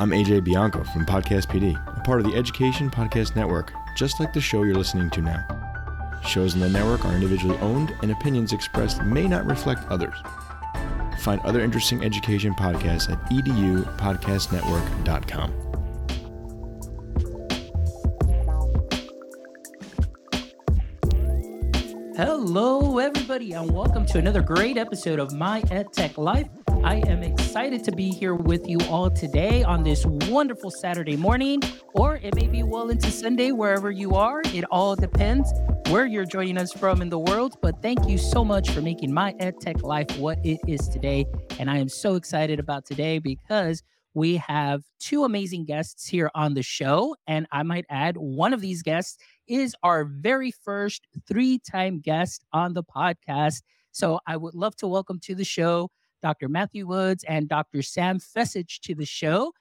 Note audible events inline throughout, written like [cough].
I'm AJ Bianco from Podcast PD, a part of the Education Podcast Network, just like the show you're listening to now. Shows in the network are individually owned, and opinions expressed may not reflect others. Find other interesting education podcasts at edupodcastnetwork.com. Hello, everybody, and welcome to another great episode of My EdTech Life. I am excited to be here with you all today on this wonderful Saturday morning, or it may be well into Sunday, wherever you are. It all depends where you're joining us from in the world. But thank you so much for making My EdTech Life what it is today. And I am so excited about today because we have two amazing guests here on the show. And I might add, one of these guests is our very first three time guest on the podcast. So I would love to welcome to the show Dr. Matthew Woods and Dr. Sam Fecich to the show.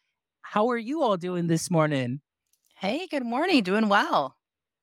How are you all doing this morning? Hey, good morning. Doing well.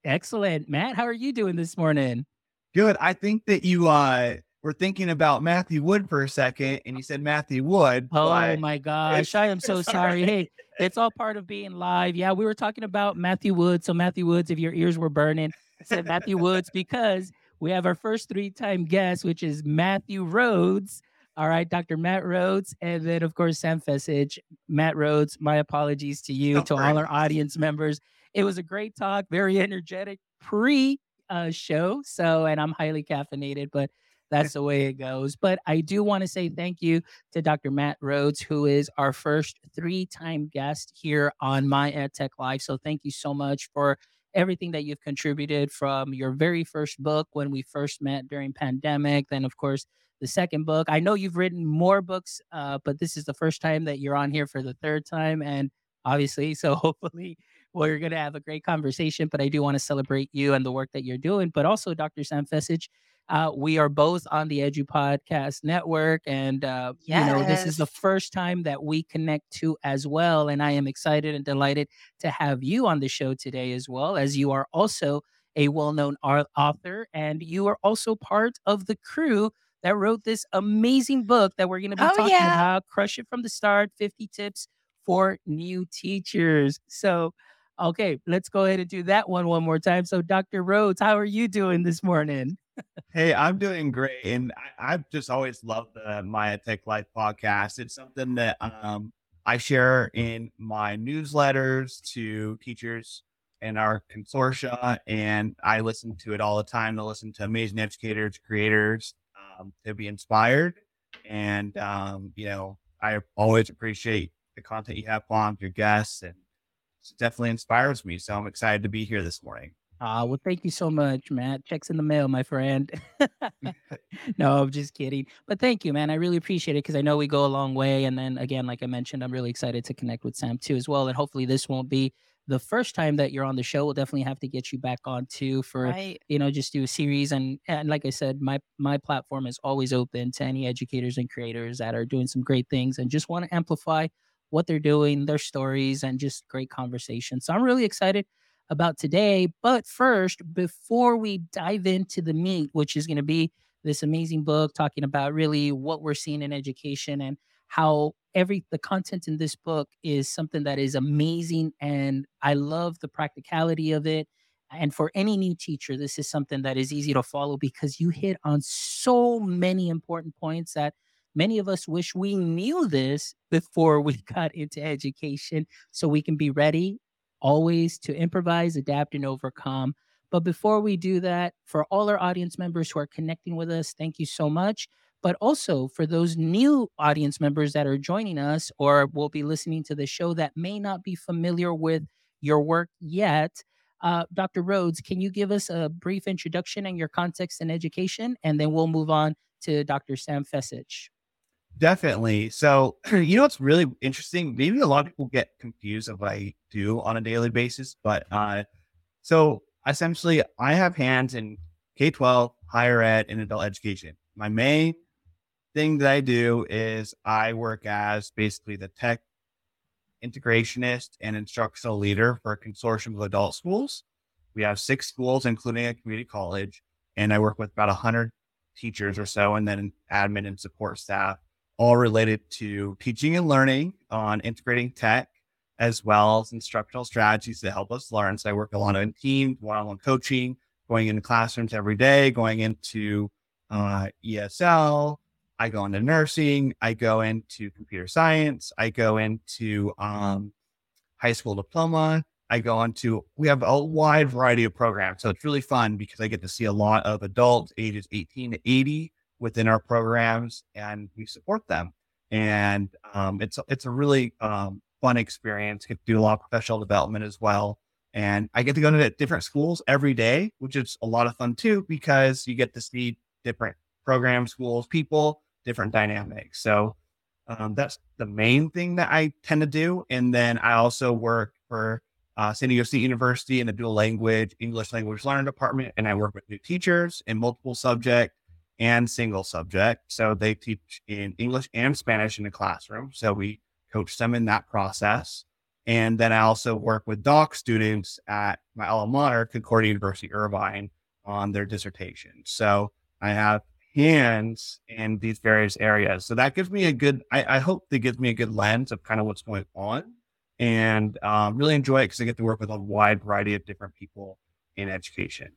Excellent. Matt, how are you doing this morning? Good. I think that you uh were thinking about Matthew Wood for a second and you said Matthew Wood. Oh my gosh. [laughs] I am so sorry. Hey, it's all part of being live. Yeah, we were talking about Matthew Woods. So Matthew Woods, if your ears were burning, I said Matthew Woods because we have our first three-time guest, which is Matthew Rhodes. All right, Dr. Matt Rhodes, and then of course Sam Fecich. Matt Rhodes, my apologies to you, to all our audience members. It was a great talk, very energetic pre uh, show. So, and I'm highly caffeinated, but that's the way it goes. But I do want to say thank you to Dr. Matt Rhodes, who is our first three time guest here on My EdTech Live. So thank you so much for everything that you've contributed from your very first book when we first met during pandemic. Then, of course, the second book. I know you've written more books, uh, but this is the first time that you're on here for the third time. And obviously, so [laughs] hopefully, we're going to have a great conversation. But I do want to celebrate you and the work that you're doing. But also, Dr. Sam Fecich, uh, we are both on the Edu Podcast Network, and uh, yes. you know this is the first time that we connect to as well. And I am excited and delighted to have you on the show today as well, as you are also a well-known author, and you are also part of the crew that wrote this amazing book that we're going to be oh, talking yeah. about. Crush it from the start: fifty tips for new teachers. So. Okay, let's go ahead and do that one one more time. So, Dr. Rhodes, how are you doing this morning? hey, I'm doing great, and I, have just always loved the My Tech Life podcast. It's something that um, I share in my newsletters to teachers in our consortia, and I listen to it all the time to listen to amazing educators, creators, um, to be inspired. And um, you know, I always appreciate the content you have on your guests, and it definitely inspires me. So I'm excited to be here this morning. Ah, well, thank you so much, Matt. Checks in the mail, my friend. [laughs] [laughs] no, I'm just kidding. But thank you, man. I really appreciate it because I know we go a long way. And then again, like I mentioned, I'm really excited to connect with Sam too as well. And hopefully this won't be the first time that you're on the show. We'll definitely have to get you back on too for right. you know just do a series. And and like I said, my my platform is always open to any educators and creators that are doing some great things and just want to amplify what they're doing, their stories, and just great conversation. So I'm really excited about today. But first, before we dive into the meat, which is going to be this amazing book talking about really what we're seeing in education and how every the content in this book is something that is amazing and I love the practicality of it. And for any new teacher, this is something that is easy to follow because you hit on so many important points that many of us wish we knew this before we [laughs] got into education so we can be ready always to improvise, adapt, and overcome. But before we do that, for all our audience members who are connecting with us, thank you so much. But also for those new audience members that are joining us or will be listening to the show that may not be familiar with your work yet, uh, Dr. Rhodes, can you give us a brief introduction and your context in education? And then we'll move on to Dr. Sam Fecich. Definitely. So, [clears throat] you know, what's really interesting. Maybe a lot of people get confused of what I do on a daily basis, but uh, so essentially, I have hands in K 12, higher ed, and adult education. My main thing that I do is I work as basically the tech integrationist and instructional leader for a consortium of adult schools. We have six schools, including a community college, and I work with about 100 teachers or so, and then admin and support staff all related to teaching and learning on integrating tech as well as instructional strategies to help us learn. So I work a lot in teams, one-on-one coaching, going into classrooms every day, going into uh, ESL. I go into nursing. I go into computer science. I go into um, high school diploma. I go into, we have a wide variety of programs. So it's really fun because I get to see a lot of adults ages 18 to 80 within our programs and we support them. And um, it's, it's a really um, fun experience. Get to do a lot of professional development as well. And I get to go to different schools every day, which is a lot of fun too, because you get to see different programs, schools, people, different dynamics. So um, that's the main thing that I tend to do. And then I also work for uh, San Diego State University in the dual language English language learning department, and I work with new teachers in multiple subject and single subject. So they teach in English and Spanish in the classroom. So we coach them in that process. And then I also work with doc students at my alma mater, Concordia University Irvine, on their dissertation. So I have hands in these various areas. So that gives me a good, I, I hope that gives me a good lens of kind of what's going on and um, really enjoy it because I get to work with a wide variety of different people in education.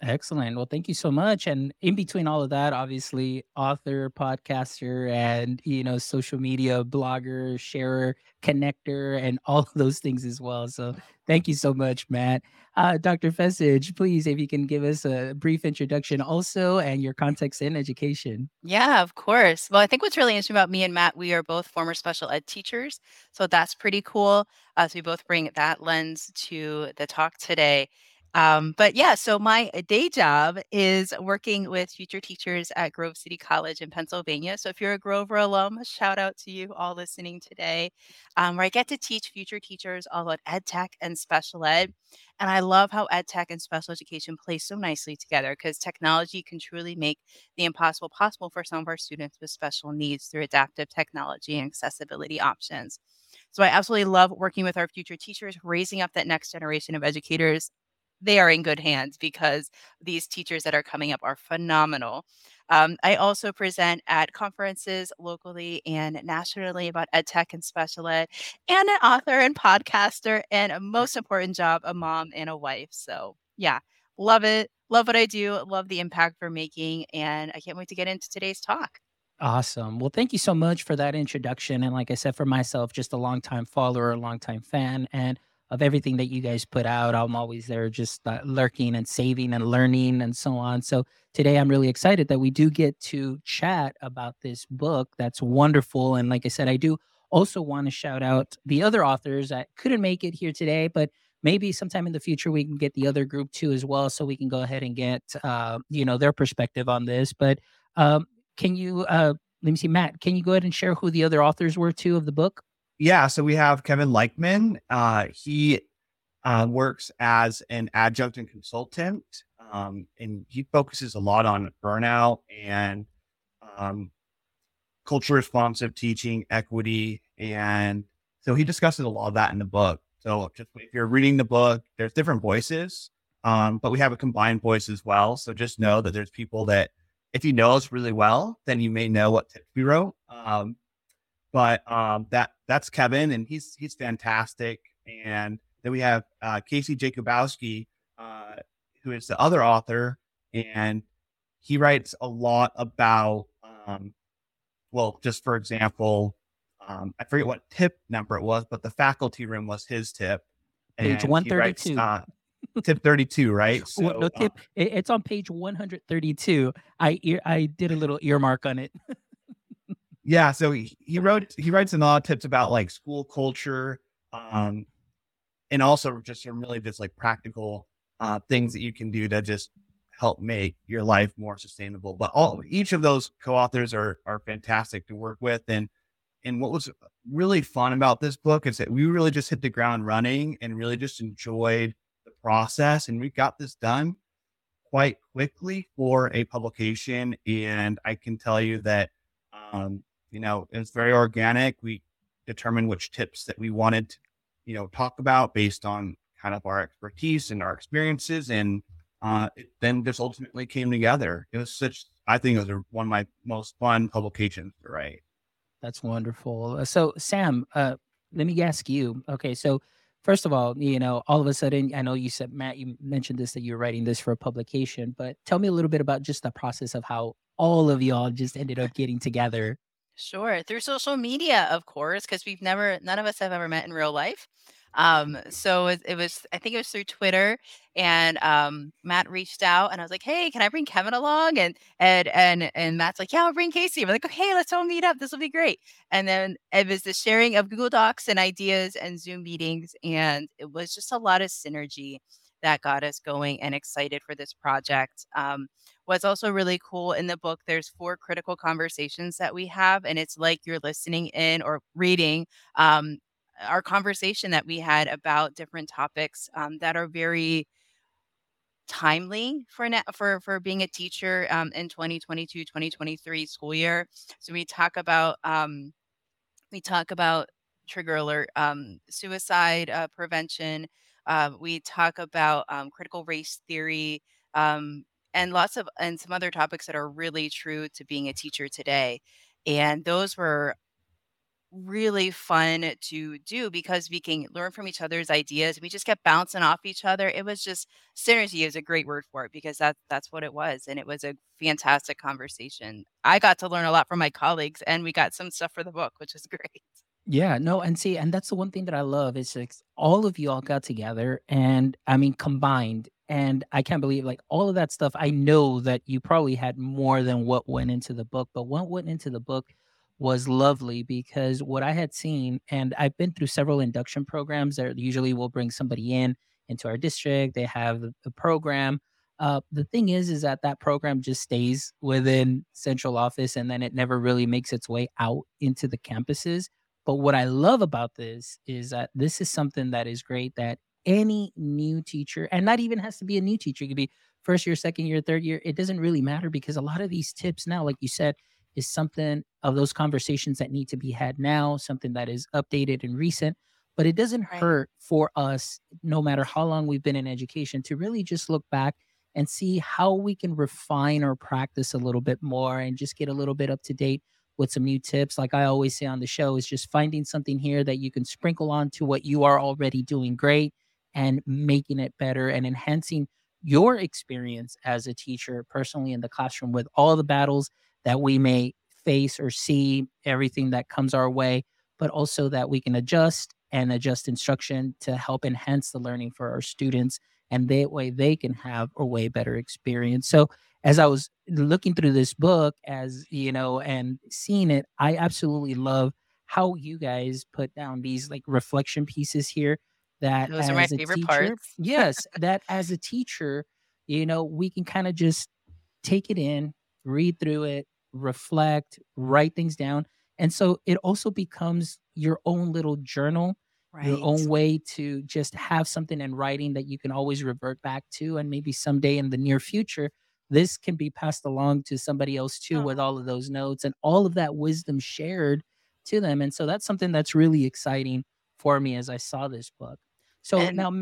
Excellent. Well, thank you so much. And in between all of that, obviously, author, podcaster, and you know, social media blogger, sharer, connector, and [laughs] all of those things as well. So, thank you so much, Matt. Uh, Dr. Fecich, please, if you can give us a brief introduction, also, and your context in education. Yeah, of course. Well, I think what's really interesting about me and Matt, we are both former special ed teachers, so that's pretty cool. Uh, so we both bring that lens to the talk today. Um, but yeah, so my uh, day job is working with future teachers at Grove City College in Pennsylvania. So if you're a Grover alum, shout out to you all listening today, um, where I get to teach future teachers all about ed tech and special ed. And I love how ed tech and special education play so nicely together because technology can truly make the impossible possible for some of our students with special needs through adaptive technology and accessibility options. So I absolutely love working with our future teachers, raising up that next generation of educators they are in good hands because these teachers that are coming up are phenomenal. Um, I also present at conferences locally and nationally about ed tech and special ed, and an author and podcaster, and a most important job, a mom and a wife. So, yeah, love it. Love what I do. Love the impact we're making. And I can't wait to get into today's talk. Awesome. Well, thank you so much for that introduction. And like I said, for myself, just a longtime follower, a longtime fan. And of everything that you guys put out. I'm always there just uh, lurking and saving and learning and so on. So today I'm really excited that we do get to chat about this book. That's wonderful. And like I said, I do also want to shout out the other authors that couldn't make it here today, but maybe sometime in the future we can get the other group too as well so we can go ahead and get uh, you know their perspective on this but um, can you uh, let me see matt can you go ahead and share who the other authors were too of the book yeah, so we have Kevin Leichtman. Uh, he uh, works as an adjunct and consultant, um, and he focuses a lot on burnout and um, culture responsive teaching, equity, and so he discusses a lot of that in the book. So just if you're reading the book, there's different voices, um, but we have a combined voice as well. So just know that there's people that if you know us really well, then you may know what tips we wrote. Um, but um, that that's Kevin, and he's he's fantastic. And then we have uh, Casey Jakubowski, uh, who is the other author, and he writes a lot about, um, well, just for example, um, I forget what tip number it was, but the faculty room was his tip. Page one thirty two. Uh, tip 32 right so, [laughs] well, no tip uh, it's on page 132 i i did a little earmark on it [laughs] yeah so he, he wrote he writes a lot of tips about like school culture um and also just some really just like practical uh things that you can do to just help make your life more sustainable. But all each of those co-authors are are fantastic to work with and and what was really fun about this book is that we really just hit the ground running and really just enjoyed the process and we got this done quite quickly for a publication and i can tell you that um, you know, it's very organic. We determined which tips that we wanted to, you know, talk about based on kind of our expertise and our experiences. And uh, it then just ultimately came together. It was such, I think it was one of my most fun publications to write. That's wonderful. Uh, so, Sam, uh, let me ask you. Okay, so first of all, you know, all of a sudden, I know you said Matt, you mentioned this that you're writing this for a publication, but tell me a little bit about just the process of how all of y'all just ended up getting together. Sure, through social media, of course, because we've never, none of us have ever met in real life. Um, so it, was, I think it was through Twitter, and um, Matt reached out, and I was like, "Hey, can I bring Kevin along?" And and and and Matt's like, "Yeah, I'll bring Casey." I'm like, "Okay, let's all meet up. This will be great." And then it was the sharing of Google Docs and ideas and Zoom meetings, and it was just a lot of synergy that got us going and excited for this project. Um, what's also really cool in the book, there's four critical conversations that we have, and it's like you're listening in or reading um, our conversation that we had about different topics um, that are very timely for na- for for being a teacher um, in 2022 2023 school year. So we talk about um, we talk about trigger alert um, suicide uh, prevention uh, we talk about um, critical race theory um, and lots of and some other topics that are really true to being a teacher today and those were really fun to do because we can learn from each other's ideas. We just kept bouncing off each other. It was just synergy is a great word for it because that's that's what it was. And it was a fantastic conversation. I got to learn a lot from my colleagues and we got some stuff for the book, which is [laughs] great. Yeah, no, and see, and that's the one thing that I love is like all of you all got together and I mean combined. And I can't believe like all of that stuff. I know that you probably had more than what went into the book, but what went into the book was lovely because what I had seen, and I've been through several induction programs that usually will bring somebody in into our district. They have a program. Uh, the thing is, is that that program just stays within central office, and then it never really makes its way out into the campuses. But what I love about this is that this is something that is great that any new teacher, and not even has to be a new teacher, it could be first year, second year, third year, it doesn't really matter because a lot of these tips now, like you said, is something of those conversations that need to be had now, something that is updated and recent. But it doesn't right. hurt for us, no matter how long we've been in education, to really just look back and see how we can refine our practice a little bit more and just get a little bit up to date with some new tips. Like I always say on the show, is just finding something here that you can sprinkle on to what you are already doing great and making it better and enhancing your experience as a teacher personally in the classroom with all the battles that we may face or see everything that comes our way, but also that we can adjust and adjust instruction to help enhance the learning for our students. And that way they can have a way better experience. So, as I was looking through this book, as you know, and seeing it, I absolutely love how you guys put down these like reflection pieces here. That those are my favorite teacher, parts. yes, [laughs] that as a teacher, you know, we can kind of just take it in, read through it, reflect, write things down. And so it also becomes your own little journal, right. your own way to just have something in writing that you can always revert back to. And maybe someday in the near future, this can be passed along to somebody else too, oh. with uh-huh. all of those notes and all of that wisdom shared to them. And so that's something that's really exciting for me as I saw this book. So and, now,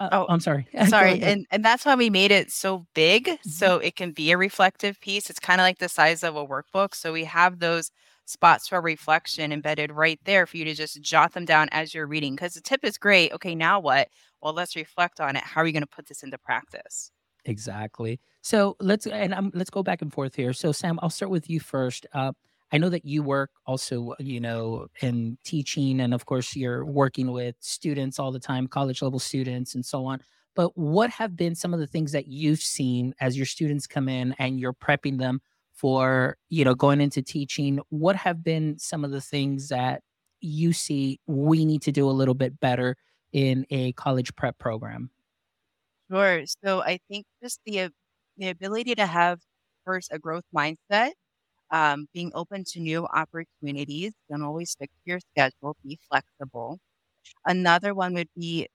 uh, oh, I'm sorry. [laughs] Sorry. and and that's why we made it so big mm-hmm. so it can be a reflective piece. It's kind of like the size of a workbook. So we have those spots for reflection embedded right there for you to just jot them down as you're reading because the tip is great. Okay, now what? Well, let's reflect on it. How are you going to put this into practice? Exactly. So let's and um, let's go back and forth here. So Sam, I'll start with you first. Uh, I know that you work also, you know, in teaching, and of course, you're working with students all the time, college level students, and so on. But what have been some of the things that you've seen as your students come in and you're prepping them for, you know, going into teaching? What have been some of the things that you see we need to do a little bit better in a college prep program? Sure. So I think just the uh, the ability to have first a growth mindset um, being open to new opportunities. Don't always stick to your schedule. Be flexible. Another one would be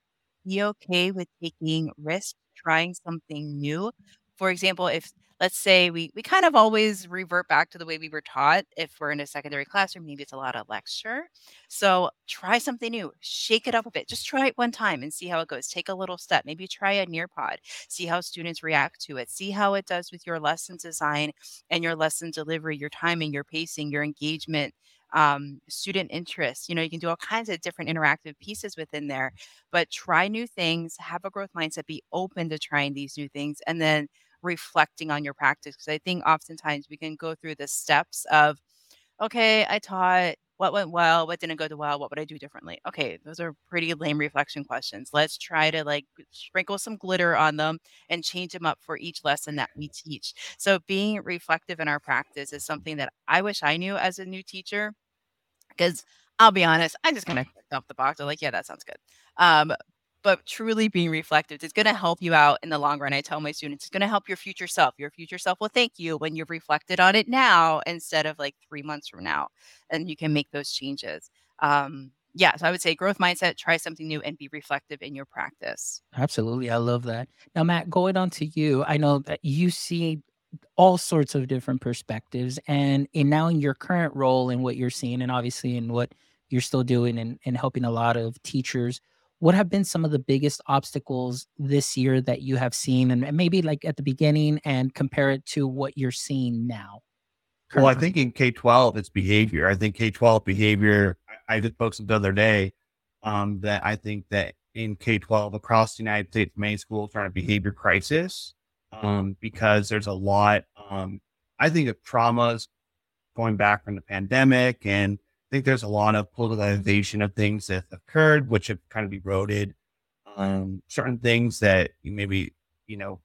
be okay with taking risks, trying something new. For example, if let's say we we kind of always revert back to the way we were taught if we're in a secondary classroom maybe it's a lot of lecture so try something new shake it up a bit just try it one time and see how it goes take a little step maybe try a nearpod see how students react to it see how it does with your lesson design and your lesson delivery your timing your pacing your engagement um, student interest. You know, you can do all kinds of different interactive pieces within there, but try new things, have a growth mindset, be open to trying these new things, and then reflecting on your practice. Because I think oftentimes we can go through the steps of, okay, I taught what went well, what didn't go well, what would I do differently? Okay, those are pretty lame reflection questions. Let's try to like sprinkle some glitter on them and change them up for each lesson that we teach. So being reflective in our practice is something that I wish I knew as a new teacher because I'll be honest, I just kind of off the box. I'm like, yeah, that sounds good. Um, but truly being reflective is going to help you out in the long run. I tell my students it's going to help your future self. Your future self will thank you when you've reflected on it now instead of like three months from now, and you can make those changes. Um, yeah, so I would say growth mindset, try something new and be reflective in your practice. Absolutely. I love that. Now, Matt, going on to you, I know that you see all sorts of different perspectives and in now in your current role and what you're seeing and obviously in what you're still doing and, and helping a lot of teachers what have been some of the biggest obstacles this year that you have seen and maybe like at the beginning and compare it to what you're seeing now currently? well i think in k-12 it's behavior i think k-12 behavior i just posted the other day um, that i think that in k-12 across the united states main schools are in a behavior crisis um, because there's a lot um, i think of traumas going back from the pandemic and think there's a lot of politicization of things that occurred, which have kind of eroded um, certain things that maybe, you know,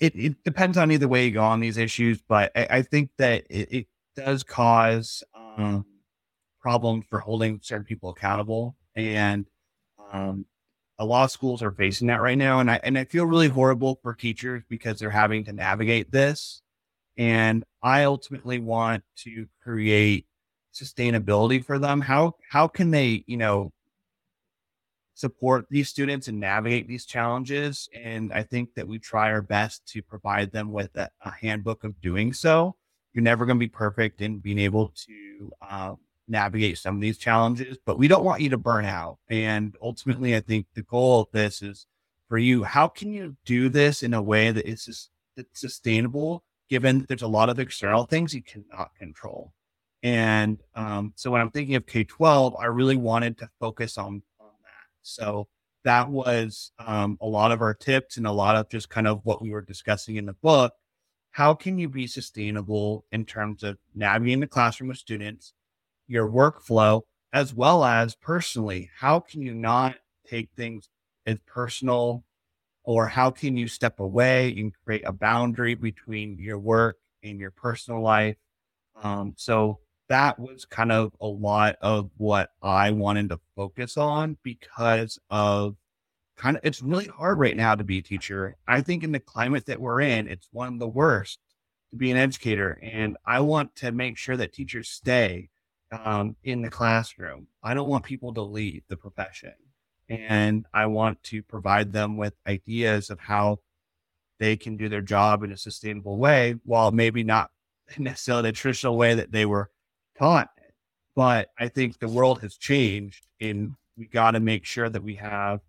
it, it depends on either way you go on these issues, but I, I think that it, it, does cause um, problems for holding certain people accountable. And um, a lot of schools are facing that right now. And I, and I feel really horrible for teachers because they're having to navigate this. And I ultimately want to create sustainability for them? How how can they you know support these students and navigate these challenges? And i think that we try our best to provide them with a, a handbook of doing so. You're never going to be perfect in being able to uh, navigate some of these challenges but we don't want you to burn out. And ultimately i think the goal of this is for you how can you do this in a way that is that's sustainable given that there's a lot of external things you cannot control and um, so when I'm thinking of K 12, I really wanted to focus on, on that. So that was um, a lot of our tips and a lot of just kind of what we were discussing in the book. How can you be sustainable in terms of navigating the classroom with students, your workflow, as well as personally? How can you not take things as personal, or how can you step away and create a boundary between your work and your personal life? Um, so that was kind of a lot of what I wanted to focus on because of kind of it's really hard right now to be a teacher. I think in the climate that we're in, it's one of the worst to be an educator. And I want to make sure that teachers stay um, in the classroom. I don't want people to leave the profession. And I want to provide them with ideas of how they can do their job in a sustainable way while maybe not [laughs] necessarily the traditional way that they were taught. But I think the world has changed and we got to make sure that we have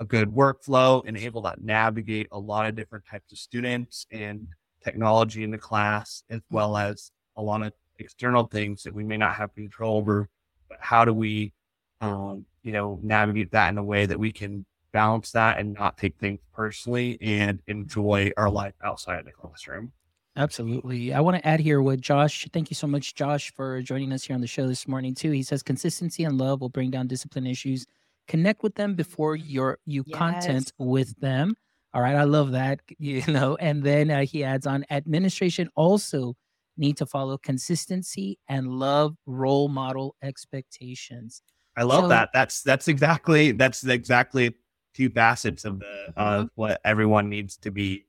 a good workflow and able to navigate a lot of different types of students and technology in the class, as well as a lot of external things that we may not have control over. But how do we, um, you know, navigate that in a way that we can balance that and not take things personally and enjoy our life outside of the classroom? Absolutely. I want to add here what Josh, thank you so much, Josh, for joining us here on the show this morning, too. He says consistency and love will bring down discipline issues. Connect with them before your you yes. content with them. All right. I love that, [laughs] you know. And then uh, he adds on administration also need to follow consistency and love role model expectations. I love so, that. That's that's exactly that's exactly two facets of the of what everyone needs to be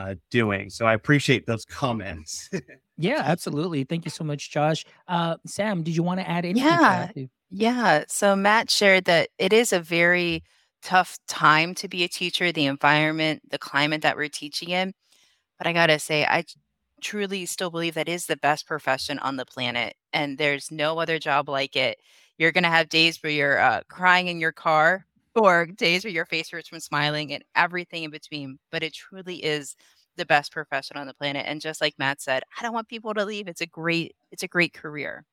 uh, doing. So I appreciate those comments. [laughs] yeah, absolutely. Thank you so much, Josh. Uh, Sam, did you want to add anything? Yeah. Yeah. So Matt shared that it is a very tough time to be a teacher, the environment, the climate that we're teaching in. But I got to say, I truly still believe that is the best profession on the planet. And there's no other job like it. You're going to have days where you're uh, crying in your car or days where your face hurts from smiling and everything in between. But it truly is the best profession on the planet. And just like Matt said, I don't want people to leave. It's a great, it's a great career.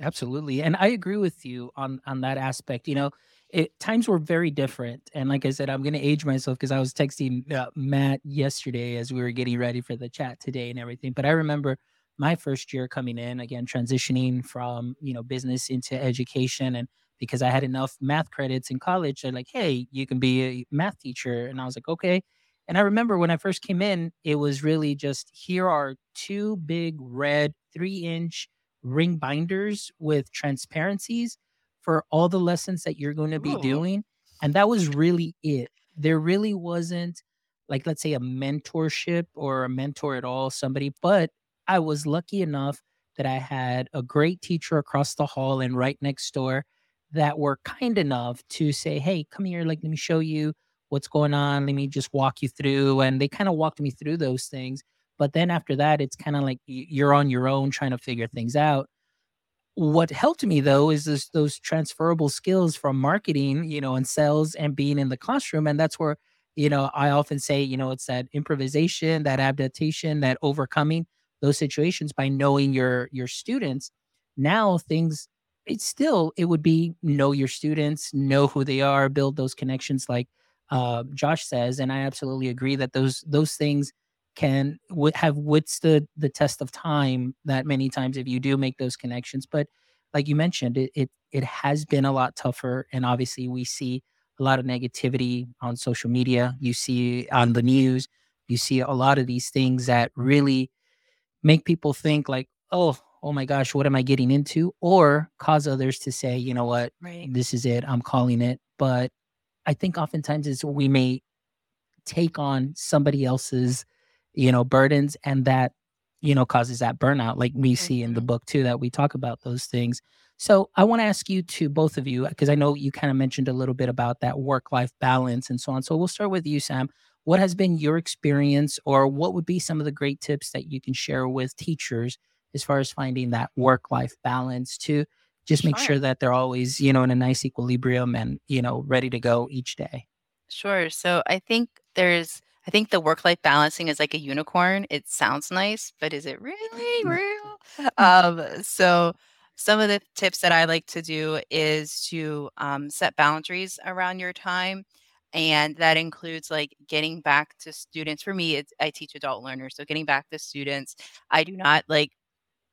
Absolutely. And I agree with you on on that aspect. You know, it times were very different. And like I said, I'm going to age myself because I was texting uh, Matt yesterday as we were getting ready for the chat today and everything. But I remember my first year coming in again transitioning from, you know, business into education and because I had enough math credits in college, they're like, "Hey, you can be a math teacher." And I was like, "Okay." And I remember when I first came in, it was really just here are two big red 3-inch ring binders with transparencies for all the lessons that you're going to be Ooh. doing. And that was really it. There really wasn't, like, let's say a mentorship or a mentor at all, somebody, but I was lucky enough that I had a great teacher across the hall and right next door that were kind enough to say, Hey, come here, like, let me show you what's going on. Let me just walk you through. And they kind of walked me through those things. But then after that, it's kind of like you're on your own trying to figure things out. What helped me though is this, those transferable skills from marketing, you know, and sales and being in the classroom. And that's where, you know, I often say, you know, it's that improvisation, that adaptation, that overcoming those situations by knowing your your students. Now things it's still it would be know your students, know who they are, build those connections like uh, Josh says, and I absolutely agree that those those things can w- have withstood the test of time that many times if you do make those connections but like you mentioned it, it it has been a lot tougher and obviously we see a lot of negativity on social media you see on the news you see a lot of these things that really make people think like oh oh my gosh what am i getting into? or cause others to say you know what? Right. this is it. I'm calling it. But i think oftentimes is we may take on somebody else's you know burdens and that you know causes that burnout like we see in the Mhm. book too that we talk about those things. So i want to ask you to both of you because i know you kind of mentioned a little bit about that work life balance and so on. So we'll start with you sam. What has been your experience or what would be some of the great tips that you can share with teachers as far as finding that work life balance to just make Sure. sure that they're always you know in a nice equilibrium and you know ready to go each day Sure. So I think there's I think the work-life balancing is like a unicorn. It sounds nice, but is it really real? [laughs] Um, so some of the tips that I like to do is to um, set boundaries around your time. And that includes like getting back to students. For me, it's, I teach adult learners. So getting back to students, I do not like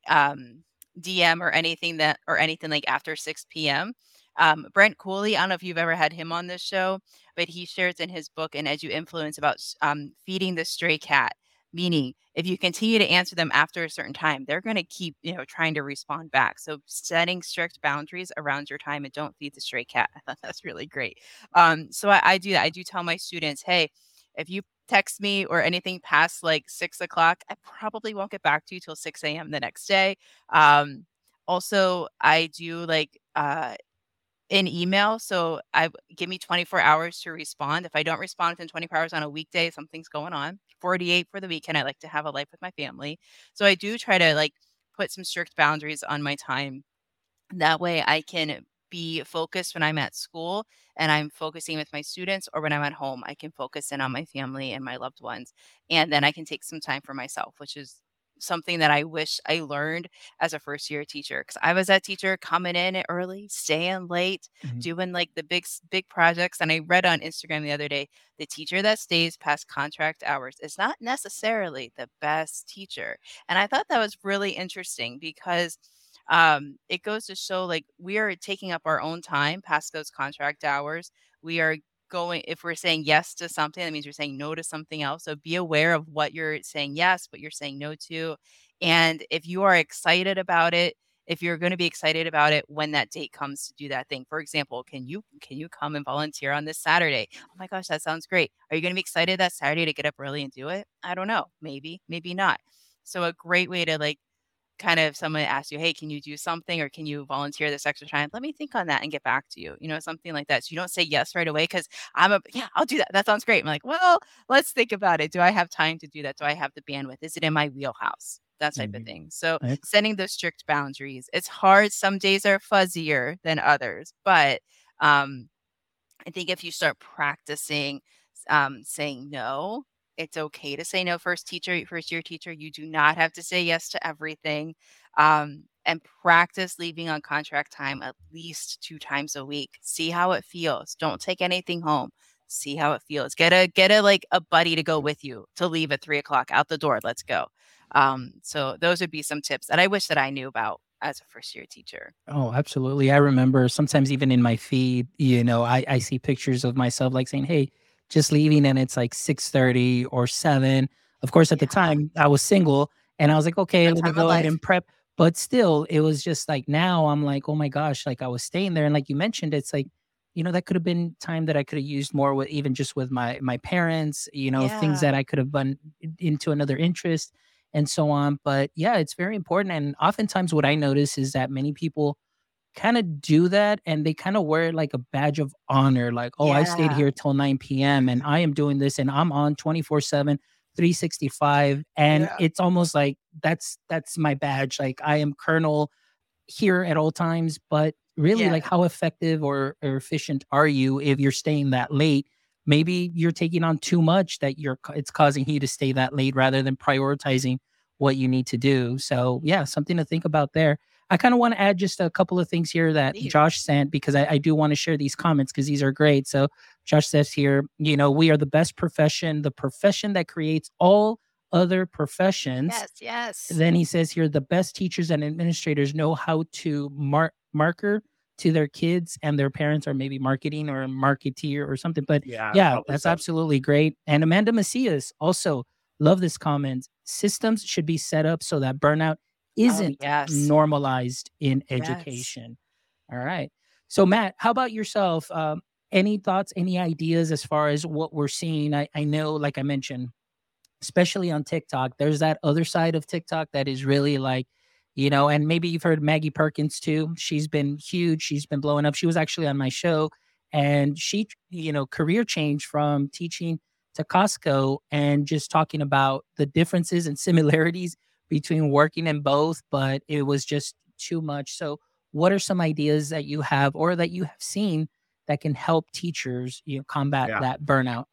um, DM or anything that or anything like after 6 p.m. Um, Brent Cooley, I don't know if you've ever had him on this show, but he shares in his book "And As You Influence" about um, feeding the stray cat. Meaning, if you continue to answer them after a certain time, they're going to keep, you know, trying to respond back. So, setting strict boundaries around your time and don't feed the stray cat. [laughs] I thought that's really great. Um, so I, I do that. I do tell my students, hey, if you text me or anything past like six o'clock, I probably won't get back to you till 6 a.m. the next day. Um, also, I do like uh, an email. So I give me 24 hours to respond. If I don't respond within 24 hours on a weekday, something's going on. 48 for the weekend. I like to have a life with my family. So I do try to like put some strict boundaries on my time that way I can be focused when I'm at school and I'm focusing with my students, or when I'm at home, I can focus in on my family and my loved ones. And then I can take some time for myself, which is something that I wish I learned as a first year teacher. Because I was that teacher coming in early, staying late, Mhm. doing like the big, big projects. And I read on Instagram the other day the teacher that stays past contract hours is not necessarily the best teacher. And I thought that was really interesting because um, it goes to show like we are taking up our own time past those contract hours. We are going, if we're saying yes to something, that means you're saying no to something else. So be aware of what you're saying yes, what you're saying no to. And if you are excited about it, if you're going to be excited about it when that date comes to do that thing. For example, can you can you come and volunteer on this Saturday? Oh my gosh, that sounds great. Are you going to be excited that Saturday to get up early and do it? I don't know. Maybe, maybe not. So a great way to like kind of someone asks you, "Hey, can you do something or can you volunteer this extra time? Let me think on that and get back to you." You know, something like that. So you don't say yes right away because I'm a yeah, I'll do that. That sounds great. I'm like, well, let's think about it. Do I have time to do that? Do I have the bandwidth? Is it in my wheelhouse? That type of Mhm. thing. So Ex- setting those strict boundaries. It's hard. Some days are fuzzier than others, but um I think if you start practicing um, saying no, it's okay to say no. First teacher, first year teacher, you do not have to say yes to everything. Um, and practice leaving on contract time at least two times a week. See how it feels. Don't take anything home. See how it feels. Get a get a like a buddy to go with you to leave at three o'clock out the door. Let's go. Um, so those would be some tips that I wish that I knew about as a first year teacher. Oh, absolutely. I remember sometimes even in my feed, you know, I, I see pictures of myself like saying, Hey, just leaving and it's like 6 30 or 7. Of course, at yeah. the time I was single and I was like, okay, let me go ahead and prep. But still, it was just like now I'm like, oh my gosh, like I was staying there. And like you mentioned, it's like, you know, that could have been time that I could have used more with even just with my my parents, you know, yeah. things that I could have done into another interest and so on. But yeah, it's very important. And oftentimes what I notice is that many people kind of do that and they kind of wear like a badge of honor, like, oh, yeah. I stayed here till 9 p.m. and I am doing this and I'm on 24 7 365 and yeah. it's almost like that's that's my badge like i am colonel here at all times but really yeah. like how effective or, or efficient are you if you're staying that late maybe you're taking on too much that you're it's causing you to stay that late rather than prioritizing what you need to do so yeah something to think about there I kind of want to add just a couple of things here that Josh sent because I, I do want to share these comments because these are great. So Josh says here, you know, we are the best profession, the profession that creates all other professions. Yes, yes. Then he says here, the best teachers and administrators know how to mark marker to their kids and their parents are maybe marketing or a marketeer or something. But yeah, yeah that's so. absolutely great. And Amanda Macias also love this comment. Systems should be set up so that burnout isn't oh, yes. normalized in education. Yes. All right. So, Matt, how about yourself? Um, any thoughts, any ideas as far as what we're seeing? I, I know, like I mentioned, especially on TikTok, there's that other side of TikTok that is really like, you know, and maybe you've heard Maggie Perkins too. She's been huge. She's been blowing up. She was actually on my show and she, you know, career change from teaching to Costco and just talking about the differences and [laughs] similarities between working in both, but it was just too much. So, what are some ideas that you have or that you have seen that can help teachers you know combat yeah. that burnout?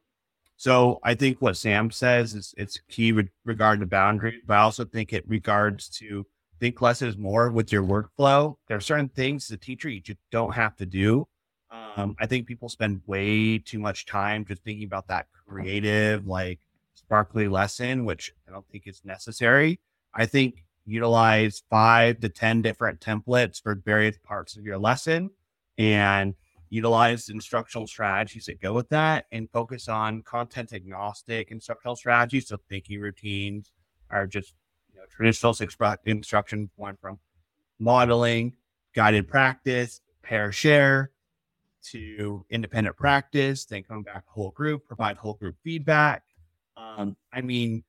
So, I think what Sam says is it's key re- regarding the boundary, but I also think it regards to think less is more with your workflow. There are certain things as a teacher you just don't have to do. Um, I think people spend way too much time just thinking about that creative, like sparkly lesson, which I don't think is necessary. I think utilize five to 10 different templates for various parts of your lesson and utilize instructional strategies that go with that and focus on content agnostic instructional strategies. So thinking routines are just you know, traditional six instruction one from modeling, guided practice, pair share to independent practice, then coming back whole group, provide whole group feedback. Um, I mean,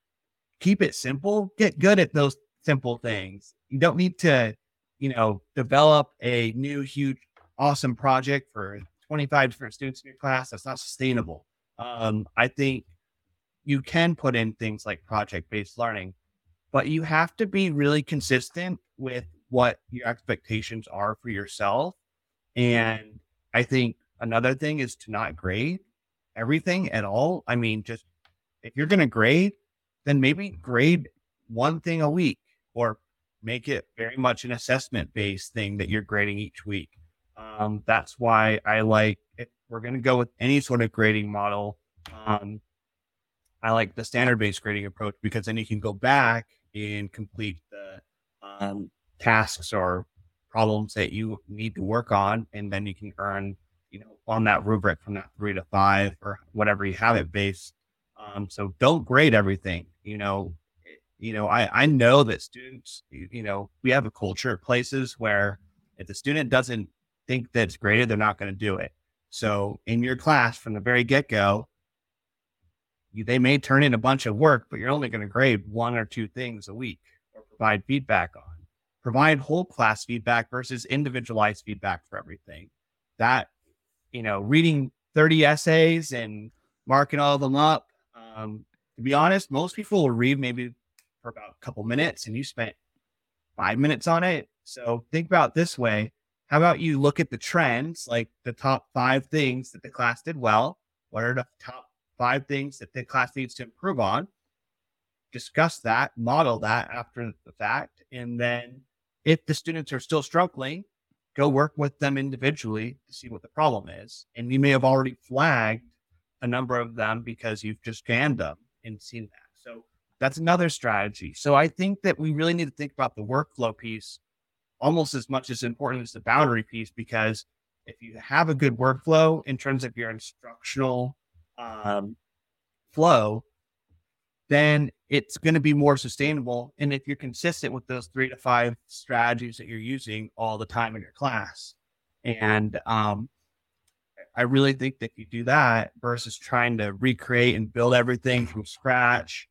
keep it simple, get good at those simple things. You don't need to, you know, develop a new, huge, awesome project for 25 different students in your class. That's not sustainable. Um, I think you can put in things like project based learning, but you have to be really consistent with what your expectations are for yourself. And I think another thing is to not grade everything at all. I mean, just if you're going to grade, then maybe grade one thing a week or make it very much an assessment based thing that you're grading each week. Um, that's why I like if we're going to go with any sort of grading model. Um, I like the standard based grading approach because then you can go back and complete the um, tasks or problems that you need to work on, and then you can earn, you know, on that rubric from that three to five or whatever you have it based. Um, so don't grade everything you know, you know, I, I know that students, you know, we have a culture of places where if the student doesn't think that it's graded, they're not going to do it. So in your class from the very get go, they may turn in a bunch of work, but you're only going to grade one or two things a week or provide feedback on. Provide whole class feedback versus individualized feedback for everything. That, you know, reading 30 essays and marking all of them up um, to be honest, most people will read maybe for about a couple minutes and you spent five minutes on it. So think about this way. How about you look at the trends, like the top five things that the class did well? What are the top five things that the class needs to improve on? Discuss that, model that after the fact, and then if the students are still struggling, go work with them individually to see what the problem is. And you may have already flagged a number of them because you've just scanned them and seen that. So that's another strategy. So I think that we really need to think about the workflow piece almost as much as important as the boundary piece because if you have a good workflow in terms of your instructional um, flow, then it's going to be more sustainable. And if you're consistent with those three to five strategies that you're using all the time in your class, and um, I really think that you do that versus trying to recreate and build everything from scratch,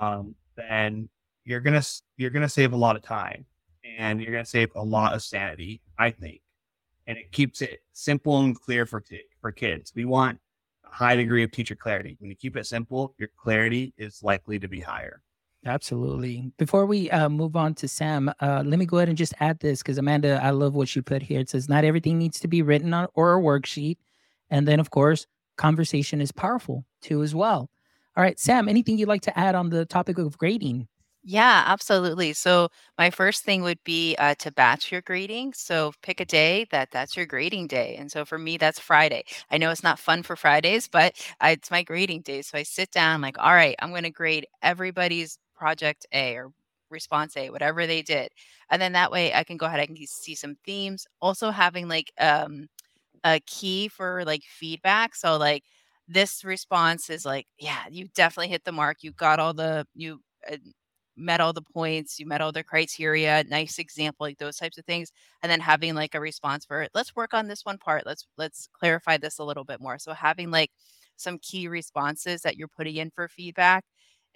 um, then you're gonna you're gonna save a lot of time and you're gonna save a lot of sanity. I think, and it keeps it simple and clear for for kids. We want a high degree of teacher clarity. When you keep it simple, your clarity is likely to be higher. Absolutely. Before we uh, move on to Sam, uh, let me go ahead and just add this because Amanda, I love what you put here. It says not everything needs to be written on or a worksheet, and then of course, conversation is powerful too as well. All right, Sam, anything you'd like to add on the topic of grading? Yeah, absolutely. So my first thing would be uh, to batch your grading. So pick a day that that's your grading day. And so for me, that's Friday. I know it's not fun for Fridays, but I, it's my grading day. So I sit down, like, all right, I'm going to grade everybody's project A or response A, whatever they did. And then that way I can go ahead, I can see some themes. Also having like um, a key for like feedback. So like this response is like, yeah, you definitely hit the mark. You got all the, you, uh, met all the points, you met all the criteria, nice example, like those types of things. And then having like a response for. Let's work on this one part. Let's let's clarify this a little bit more. So having like some key responses that you're putting in for feedback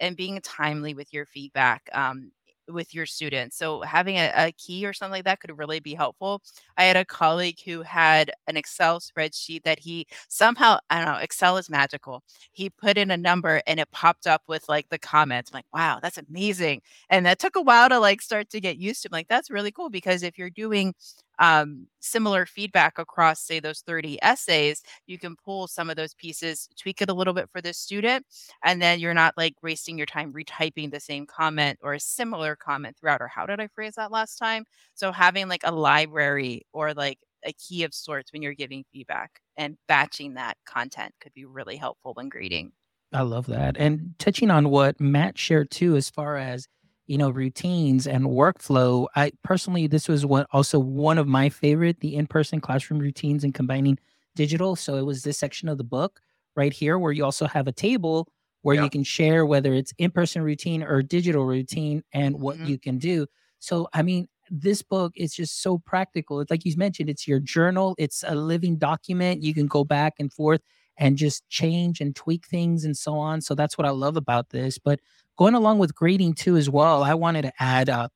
and being timely with your feedback. Um, with your students. So having a, a, key or something like that could really be helpful. I had a colleague who had an Excel spreadsheet that he somehow, I don't know, Excel is magical. He put in a number and it popped up with like the comments. I'm like, wow, that's amazing. And that took a while to like start to get used to. I'm like, that's really cool because if you're doing um, similar feedback across, say, those 30 essays, you can pull some of those pieces, tweak it a little bit for the student, and then you're not like wasting your time retyping the same comment or a similar comment throughout. Or how did I phrase that last time? So having like a library or like a key of sorts when you're giving feedback and batching that content could be really helpful when grading. I love that. And touching on what Matt shared too, as far as you know routines and workflow i personally this was what also one of my favorite the in-person classroom routines and combining digital. So it was this section of the book right here where you also have a table where you can share whether it's in-person routine or digital routine and what mm-hmm. you can do. So i mean this book is just so practical. It's like you mentioned it's your journal. It's a living document. You can go back and forth and just change and tweak things and so on so that's what i love about this but going along with grading too as well i wanted to add uh,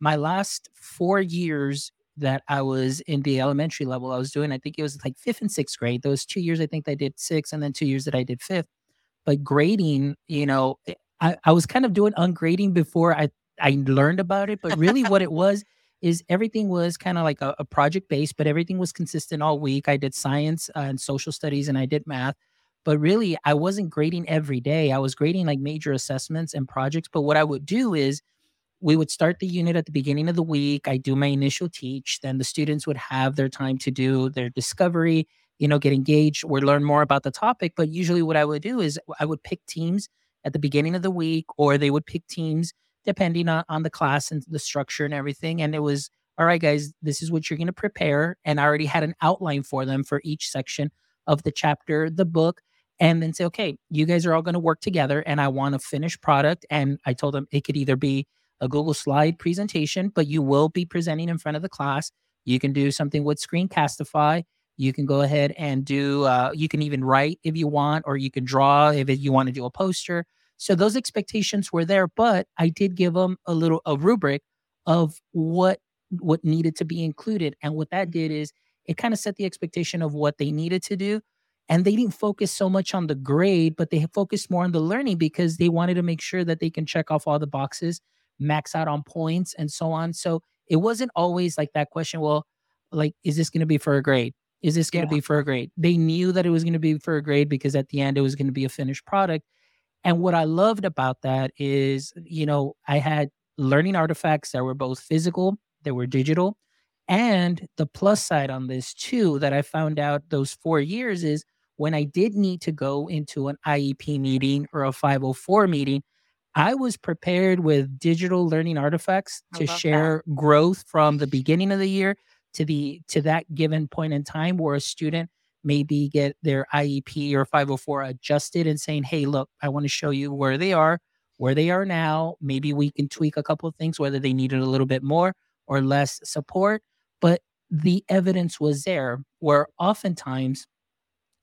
my last four years that i was in the elementary level i was doing i think it was like fifth and sixth grade those two years i think i did six and then two years that i did fifth but grading you know eh, i, I was kind of doing ungrading before i i learned about it but really what it was is everything was kind of like a, a project based but everything was consistent all week i did science uh, and social studies and i did math but really I wasn't grading every day. I was grading like major assessments and projects. But what I would do is we would start the unit at the beginning of the week. I do my initial teach. Then the students would have their time to do their discovery, you know, get engaged or learn more about the topic. But usually what I would do is I would pick teams at the beginning of the week, or they would pick teams depending on, on the class and the structure and everything. And it was, all right, guys, this is what you're going to prepare. And I already had an outline for them for each section of the chapter, the book and then say, okay, you guys are all going to work together and I want a finished product. And I told them it could either be a Google slide presentation, but you will be presenting in front of the class. You can do something with Screencastify. You can go ahead and do, uh, you can even write if you want, or you can draw if you want to do a poster. So those expectations were there, but I did give them a little, a rubric of what, what needed to be included. And what that did is it kind of set the expectation of what they needed to do and they didn't focus so much on the grade but they focused more on the learning because they wanted to make sure that they can check off all the boxes max out on points and so on so it wasn't always like that question well like is this going to be for a grade is this going to yeah. be for a grade they knew that it was going to be for a grade because at the end it was going to be a finished product and what i loved about that is you know i had learning artifacts that were both physical they were digital. And the plus side on this too that I found out those 4 years is when I did need to go into an IEP meeting or a 504 meeting, I was prepared with digital learning artifacts to share that. growth from the beginning of the year to the to that given point in time where a student maybe get their IEP or 504 adjusted and saying, "Hey, look, I want to show you where they are, where they are now. Maybe we can tweak a couple of things whether they needed a little bit more or less support." But the evidence was there where oftentimes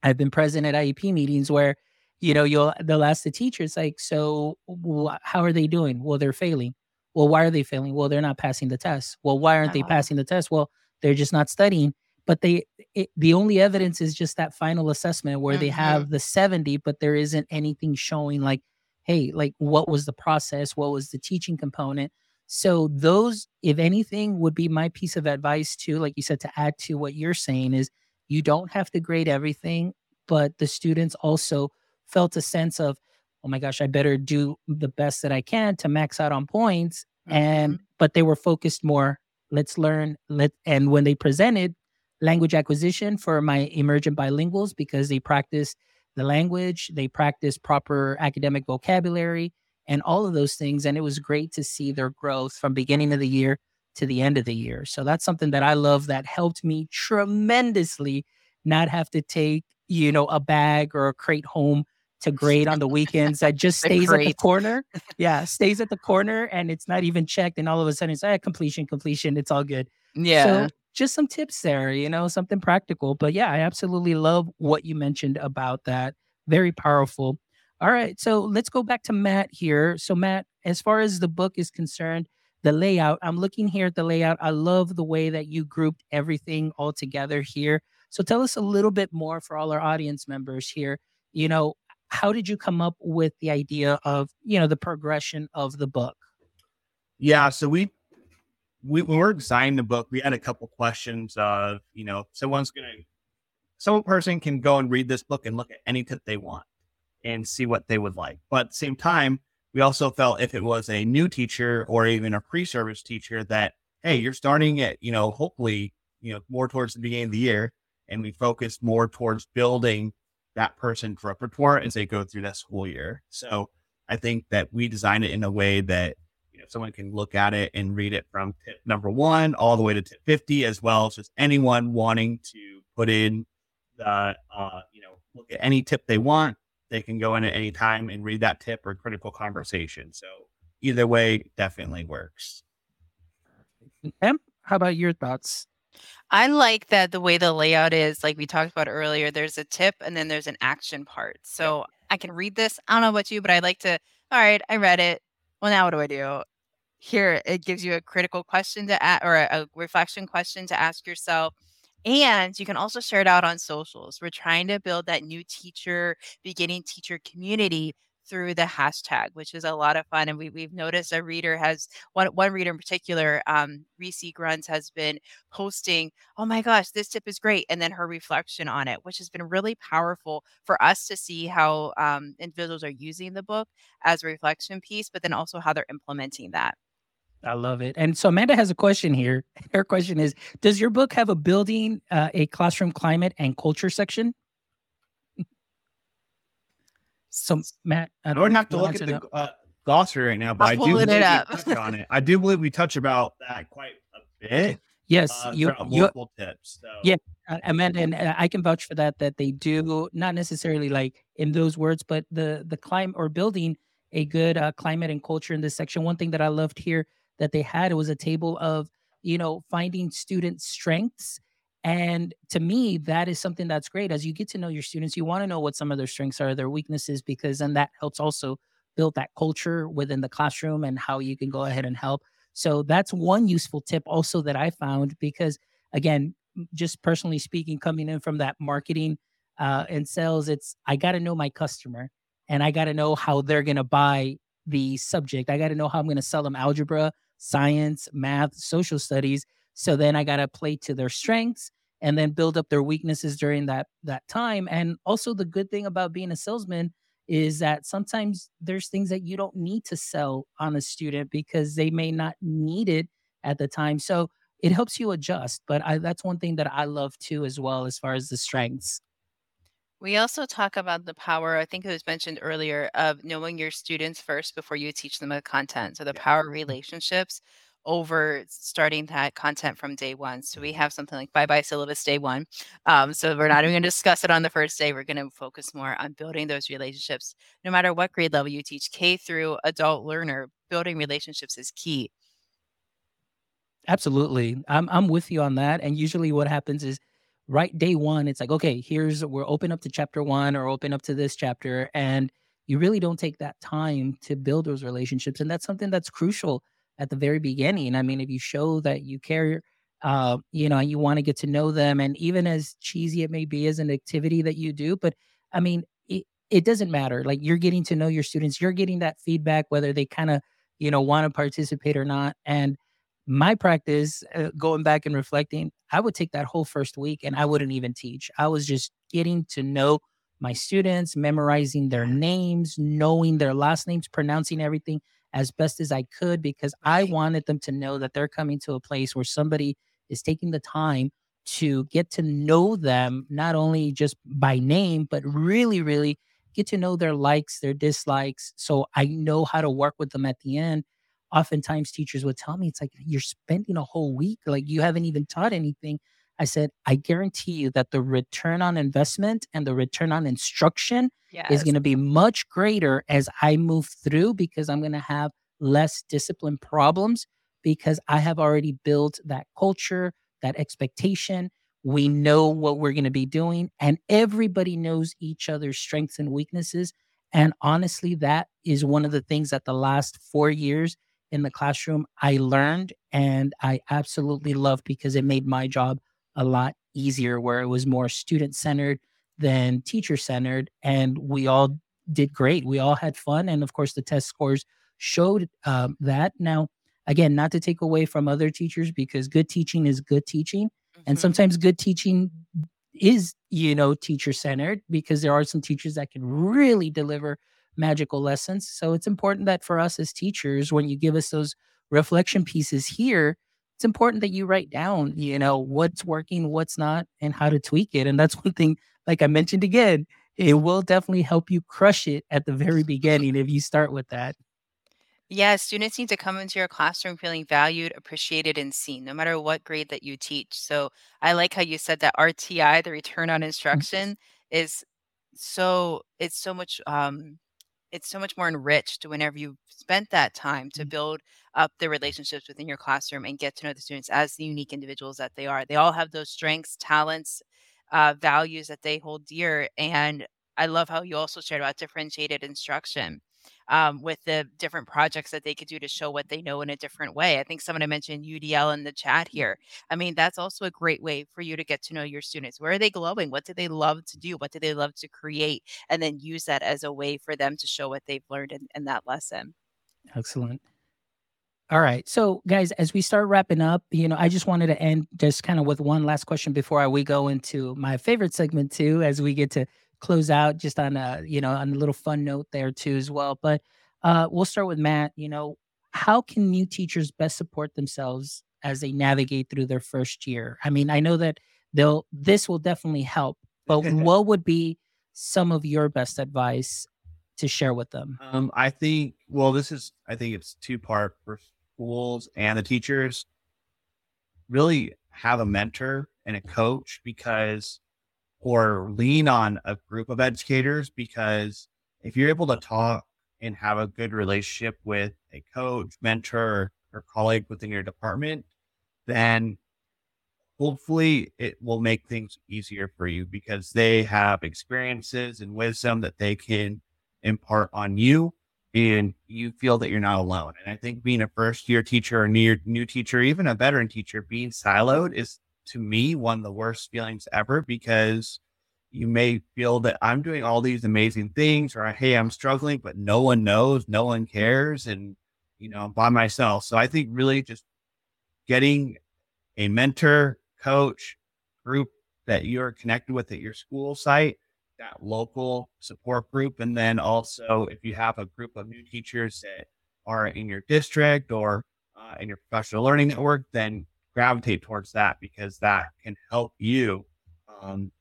I've been present at IEP meetings where you know, you'll they'll ask the teachers like, so wh- how are they doing? Well, they're failing. Well, why are they failing? Well, they're not passing the test. Well, why aren't they uh-huh. passing the test? Well, they're just not studying. But they, it, the only evidence is just that final assessment where mm-hmm. they have the 70, but there isn't anything showing like, hey, like what was the process? What was the teaching component? So those, if anything, would be my piece of advice too. Like you said, to add to what you're saying is you don't have to grade everything, but the students also felt a sense of, oh my gosh, I better do the best that I can to max out on points. Mm-hmm. And but they were focused more, let's learn, let and when they presented language acquisition for my emergent bilinguals because they practice the language, they practice proper academic vocabulary and all of those things. And it was great to see their growth from beginning of the year to the end of the year. So that's something that I love that helped me tremendously not have to take, you know, a bag or a crate home to grade on the weekends that just [laughs] stays at the corner. [laughs] Yeah, stays at the corner and it's not even checked. And all of a sudden it's like ah, completion, completion. It's all good. Yeah. So just some tips there, you know, something practical. But yeah, I absolutely love what you mentioned about that. Very powerful. All right. So let's go back to Matt here. So, Matt, as far as the book is concerned, the layout, I'm looking here at the layout. I love the way that you grouped everything all together here. So, tell us a little bit more for all our audience members here. You know, how did you come up with the idea of you know the progression of the book yeah so we we when we are designing the book we had a couple questions of you know someone's gonna some person can go and read this book and look at any tip they want and see what they would like but at the same time we also felt if it was a new teacher or even a pre-service teacher that hey you're starting at you know hopefully you know more towards the beginning of the year and we focus more towards building that person's repertoire as they go through that school year. So I think that we design it in a way that you know someone can look at it and read it from tip number one all the way to tip 50, as well as just anyone wanting to put in the uh, you know, look at any tip they want. They can go in at any time and read that tip or critical conversation. So either way definitely works. Em, how about your thoughts? I like that the way the layout is, like we talked about earlier, there's a tip and then there's an action part. So I can read this. I don't know about you, but I like to, all right, I read it. Well, now what do I do? Here, it gives you a critical question to ask or a, a reflection question to ask yourself. And you can also share it out on socials. We're trying to build that new teacher, beginning teacher community through the hashtag, which is a lot of fun. And we, we've noticed a reader has one one reader in particular, um, Reese has been posting, "Oh my gosh, this tip is great," and then her reflection on it, which has been really powerful for us to see how um, individuals are using the book as a reflection piece, but then also how they're implementing that. I love it. And so Amanda has a question here. [laughs] Her question is Does your book have a building uh, a classroom climate and culture section? So Matt, I don't, have to look at the uh, glossary right now, but I'm i do believe it up. touch on it. I do believe we touch about that quite a bit. Yes, uh, you, multiple you, tips. So. Yeah, uh, Amanda, and uh, I can vouch for that. That they do not necessarily like in those words, but the the climate or building a good uh, climate and culture in this section. One thing that I loved here that they had it was a table of you know finding student strengths and to me, that is something that's great. As you get to know your students, you want to know what some of their strengths are, their weaknesses, because then that helps also build that culture within the classroom and how you can go ahead and help. So that's one useful tip also that I found because again, just personally speaking, coming in from that marketing uh, and sales, it's I got to know my customer and I got to know how they're going to buy the subject. I got to know how I'm going to sell them algebra, science, math, social studies so then I got to play to their strengths and then build up their weaknesses during that that time. And also the good thing about being a salesman is that sometimes there's things that you don't need to sell on a student because they may not need it at the time. So it helps you adjust. But I, that's one thing that I love too, as well, as far as the strengths. We also talk about the power, I think it was mentioned earlier, of knowing your students first before you teach them the content. So the Yeah. power of relationships over starting that content from day one. So we have something like bye bye syllabus day one. Um, so we're not even going to discuss it on the first day. We're going to focus more on building those relationships. No matter what grade level you teach, K through adult learner, building relationships is key. Absolutely. I'm I'm with you on that. And usually what happens is right day one, it's like, okay, here's we're open up to chapter one or open up to this chapter. And you really don't take that time to build those relationships. And that's something that's crucial at the very beginning. I mean, if you show that you care, uh, you know, you want to get to know them, and even as cheesy it may be as an activity that you do, but I mean, it, it doesn't matter. Like you're getting to know your students, you're getting that feedback, whether they kind of, you know, want to participate or not. And my practice, uh, going back and reflecting, I would take that whole first week and I wouldn't even teach. I was just getting to know my students, memorizing their names, knowing their last names, pronouncing everything as best as I could because I wanted them to know that they're coming to a place where somebody is taking the time to get to know them, not only just by name, but really, really get to know their likes, their dislikes. So I know how to work with them at the end oftentimes teachers would tell me, it's like, you're spending a whole week, like you haven't even taught anything. I said, I guarantee you that the return on investment and the return on instruction Yes. is going to be much greater as I move through because I'm going to have less discipline problems because I have already built that culture, that expectation. We know what we're going to be doing, and everybody knows each other's strengths and weaknesses. And honestly, that is one of the things that the last four years in the classroom I learned and I absolutely loved because it made my job a lot easier where it was more student centered than teacher centered and we all did great. We all had fun and of course the test scores showed um, that. Now again not to take away from other teachers because good teaching is good teaching and Mhm. sometimes good teaching is you know teacher centered because there are some teachers that can really deliver magical lessons. So it's important that for us as teachers when you give us those reflection pieces here it's important that you write down you know what's working what's not and how to tweak it and that's one thing like i mentioned again it will definitely help you crush it at the very beginning if you start with that Yeah, students need to come into your classroom feeling valued, appreciated, and seen, no matter what grade that you teach. So I like how you said that RTI, the return on instruction, is so it's so much um it's so much more enriched whenever you've spent that time to Mm. build up the relationships within your classroom and get to know the students as the unique individuals that they are. They all have those strengths, talents, uh, values that they hold dear. And I love how you also shared about differentiated instruction um, with the different projects that they could do to show what they know in a different way. I think someone mentioned UDL in the chat here. I mean, that's also a great way for you to get to know your students. Where are they glowing? What do they love to do? What do they love to create? And then use that as a way for them to show what they've learned in, in that lesson. Excellent. All right. So, guys, as we start wrapping up, you know, I just wanted to end just kind of with one last question before we go into my favorite segment too, as we get to close out just on a, you know, on a little fun note there too as well. But uh, we'll start with Matt. You know, how can new teachers best support themselves as they navigate through their first year? I mean, I know that they'll this will definitely help, but [laughs] what would be some of your best advice to share with them? Um, I think, well, this is, I think it's two part for schools and the teachers. Really have a mentor and a coach because, or lean on a group of educators because if you're able to talk and have a good relationship with a coach, mentor, or colleague within your department, then hopefully it will make things easier for you because they have experiences and wisdom that they can impart on you and you feel that you're not alone. And I think being a first year teacher or new, new teacher, even a veteran teacher, being siloed is to me one of the worst feelings ever because you may feel that I'm doing all these amazing things or hey, I'm struggling, but no one knows, no one cares, and you know, I'm by myself. So I think really just getting a mentor, coach, group that you're connected with at your school site that local support group. And then also, if you have a group of new teachers that are in your district or uh, in your professional learning network, then gravitate towards that because that can help you um,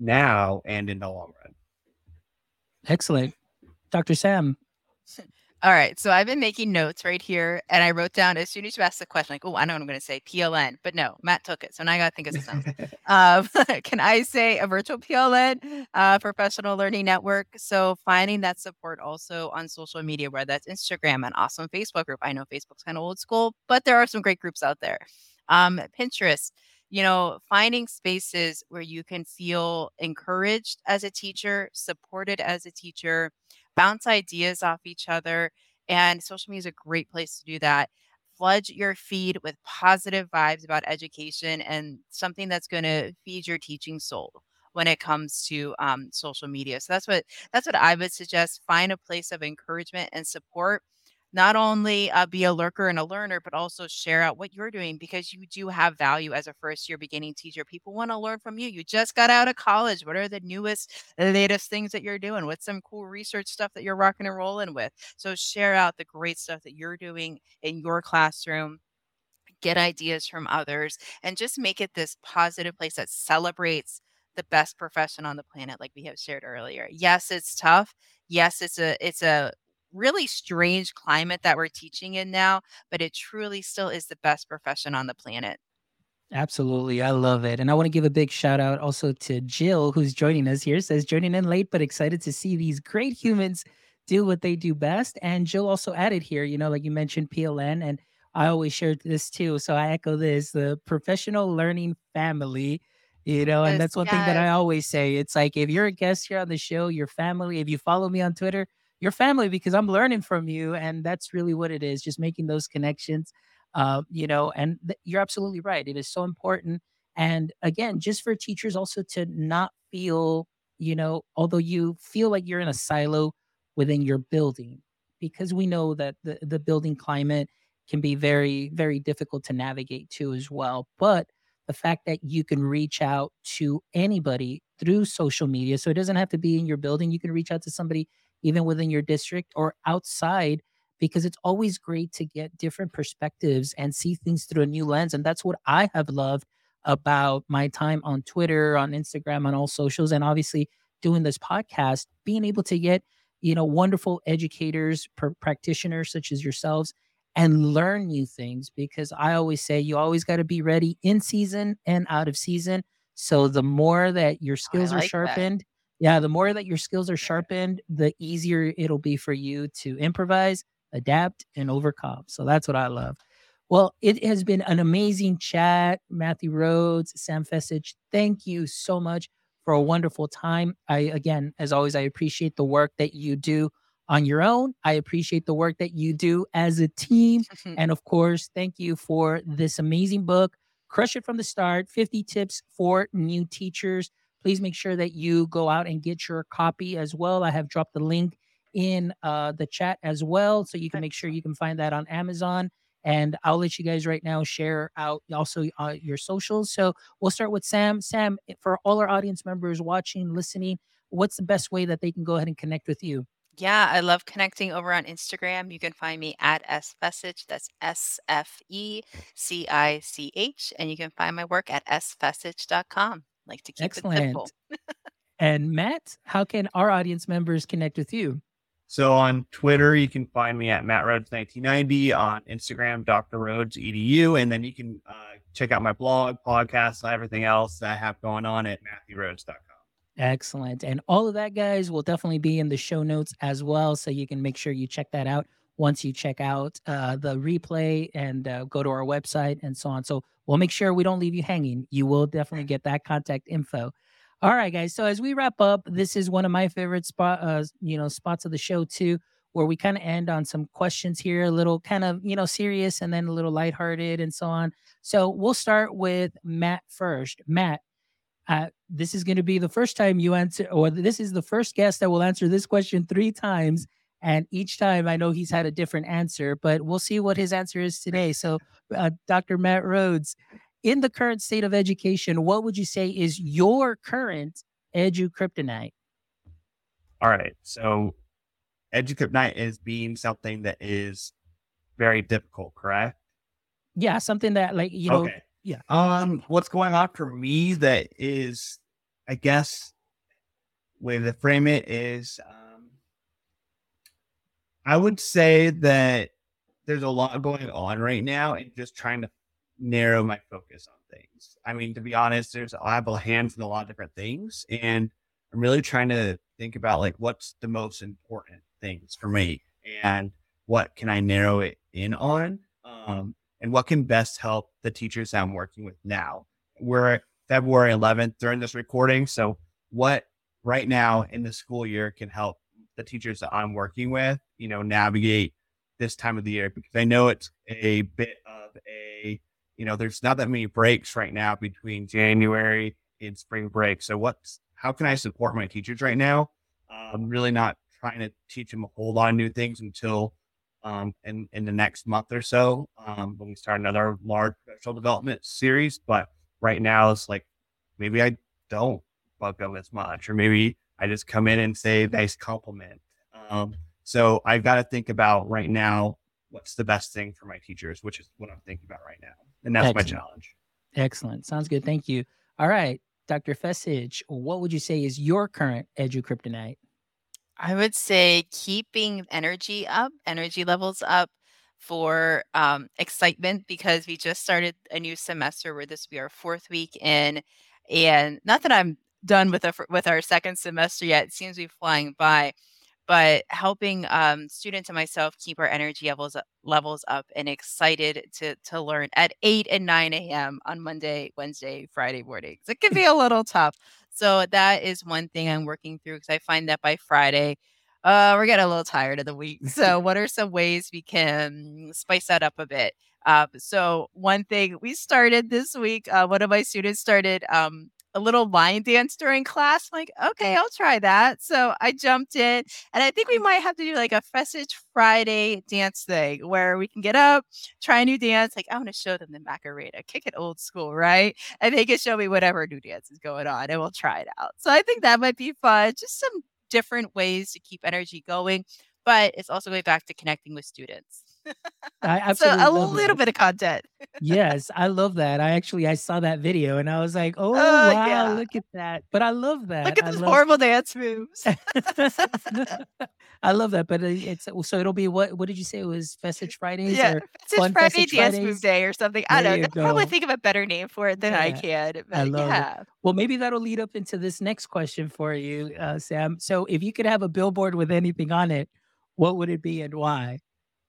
now and in the long run. Excellent. Dr. Sam. [laughs] All right. So I've been making notes right here, and I wrote down as soon as you asked the question, like, oh, I know what I'm going to say, PLN. But no, Matt took it. So now I got to think of something. [laughs] um, [laughs] can I say a virtual PLN, uh, professional learning network? So finding that support also on social media, whether that's Instagram, an awesome Facebook group. I know Facebook's kind of old school, but there are some great groups out there. Um, Pinterest, you know, finding spaces where you can feel encouraged as a teacher, supported as a teacher, bounce ideas off each other. And social media is a great place to do that. Flood your feed with positive vibes about education and something that's going to feed your teaching soul when it comes to um, social media. So that's what that's what I would suggest. Find a place of encouragement and support not only uh, be a lurker and a learner, but also share out what you're doing because you do have value as a first year beginning teacher. People want to learn from you. You just got out of college. What are the newest, latest things that you're doing? What's some cool research stuff that you're rocking and rolling with? So share out the great stuff that you're doing in your classroom get ideas from others and just make it this positive place that celebrates the best profession on the planet like we have shared earlier yes it's tough yes it's a it's a really strange climate that we're teaching in now, but it truly still is the best profession on the planet. Absolutely. I love it. And I want to give a big shout out also to Jill, who's joining us here. Says joining in late, but excited to see these great humans do what they do best. And Jill also added here, you know, like you mentioned PLN, and I always shared this too. So I echo this the professional learning family, you know, and that's one yes. thing that I always say. It's like if you're a guest here on the show, your family, if you follow me on Twitter, your family because I'm learning from you. And that's really what it is, just making those connections. Uh, you know, and th- you're absolutely right. It is so important. And again, just for teachers also to not feel, you know, although you feel like you're in a silo within your building, because we know that the, the building climate can be very, very difficult to navigate to as well. But the fact that you can reach out to anybody through social media, so it doesn't have to be in your building, you can reach out to somebody even within your district or outside because it's always great to get different perspectives and see things through a new lens and that's what i have loved about my time on twitter on instagram on all socials and obviously doing this podcast being able to get you know wonderful educators pr- practitioners such as yourselves and learn new things because i always say you always got to be ready in season and out of season. So the more that your skills like are sharpened that yeah, the more that your skills are sharpened, the easier it'll be for you to improvise, adapt, and overcome. So that's what I love. Well, it has been an amazing chat. Matthew Rhodes, Sam Fecich, thank you so much for a wonderful time. I, again, as always, I appreciate the work that you do on your own. I appreciate the work that you do as a team. [laughs] and of course, thank you for this amazing book, Crush It from the Start 50 Tips for New Teachers please make sure that you go out and get your copy as well. I have dropped the link in uh, the chat as well, so you can make sure you can find that on Amazon. And I'll let you guys right now share out also uh, your socials. So we'll start with Sam. Sam, for all our audience members watching, listening, what's the best way that they can go ahead and connect with you? Yeah, I love connecting over on Instagram. You can find me at sfecich. That's S F E C I C H. And you can find my work at sfecich.com like to keep Excellent. it simple. and Matt, how can our audience members connect with you? So on Twitter, you can find me at Matt Rhodes 1990. On Instagram, Dr. Rhodes EDU, and then you can uh, check out my blog, podcast, and everything else that I have going on at MatthewRhodes.com. Excellent, and all of that, guys, will definitely be in the show notes as well, so you can make sure you check that out once you check out uh, the replay and uh, go to our website and so on. So we'll make sure we don't leave you hanging. You will definitely [laughs] get that contact info. All right, guys. So as we wrap up, this is one of my favorite spot, uh, you know, spots of the show too, where we kind of end on some questions here, a little kind of you know serious, and then a little lighthearted and so on. So we'll start with Matt first. Matt, uh, this is going to be the first time you answer, or this is the first guest that will answer this question three times and each time I know he's had a different answer, but we'll see what his answer is today. So, uh, Dr. Matt Rhodes, in the current state of education, what would you say is your current edu kryptonite? All right. So, edu kryptonite is being something that is very difficult, correct? Yeah, something that like you know. okay. yeah. Um, what's going on for me that is, I guess, way to frame it is, um, I would say that there's a lot going on right now, and just trying to narrow my focus on things. I mean, to be honest, there's I have a hands in a lot of different things, and I'm really trying to think about like what's the most important things for me, and what can I narrow it in on. Um, and what can best help the teachers I'm working with now. We're February 11th during this recording. So, what right now in the school year can help the teachers that I'm working with, you know, navigate this time of the year? Because I know it's a bit of a, you know, there's not that many breaks right now between January and spring break. So, what's how can I support my teachers right now? I'm really not trying to teach them a whole lot of new things until um, in in the next month or so um, when we start another large professional development series. But right now, it's like maybe I don't bug them as much, or maybe I just come in and say nice compliment. Um, so I've got to think about right now what's the best thing for my teachers, which is what I'm thinking about right now, and that's Excellent. my challenge. Excellent. Sounds good. Thank you. All right, Dr. Fecich, what would you say is your current edu kryptonite? I would say keeping energy up, energy levels up for um, excitement because we just started a new semester where this will be our fourth week in, and not that I'm done with fir- with our second semester yet. It seems to be flying by, but helping um, students and myself keep our energy levels up, levels up and excited to to learn at eight and nine a.m. on Monday, Wednesday, Friday mornings. It can be a [laughs] little tough. So that is one thing I'm working through because I find that by Friday, uh, we're getting a little tired of the week. [laughs] So what are some ways we can spice that up a bit? Uh, so one thing we started this week, uh, one of my students started um, a little line dance during class. I'm like, okay, I'll try that. So I jumped in, and I think we might have to do like a Fecich Friday dance thing where we can get up, try a new dance. Like I want to show them the Macarena, kick it old school, right? And they can show me whatever new dance is going on, and we'll try it out. So I think that might be fun. Just some different ways to keep energy going, but it's also going back to connecting with students. I [laughs] So a little that. bit of content. yes, I love that. I actually I saw that video and I was like, oh Oh, wow, yeah. look at that. But I love that. Look at those love horrible dance moves. [laughs] I love that. But it's so it'll be what what did you say it was Fecich Fridays yeah, Fun Friday Fecich Dance Fridays? Move Day or something. I There don't know. Probably think of a better name for it than I Yeah, can. I love it. Well, maybe that'll lead up into this next question for you, uh, Sam. So, if you could have a billboard with anything on it, what would it be and why?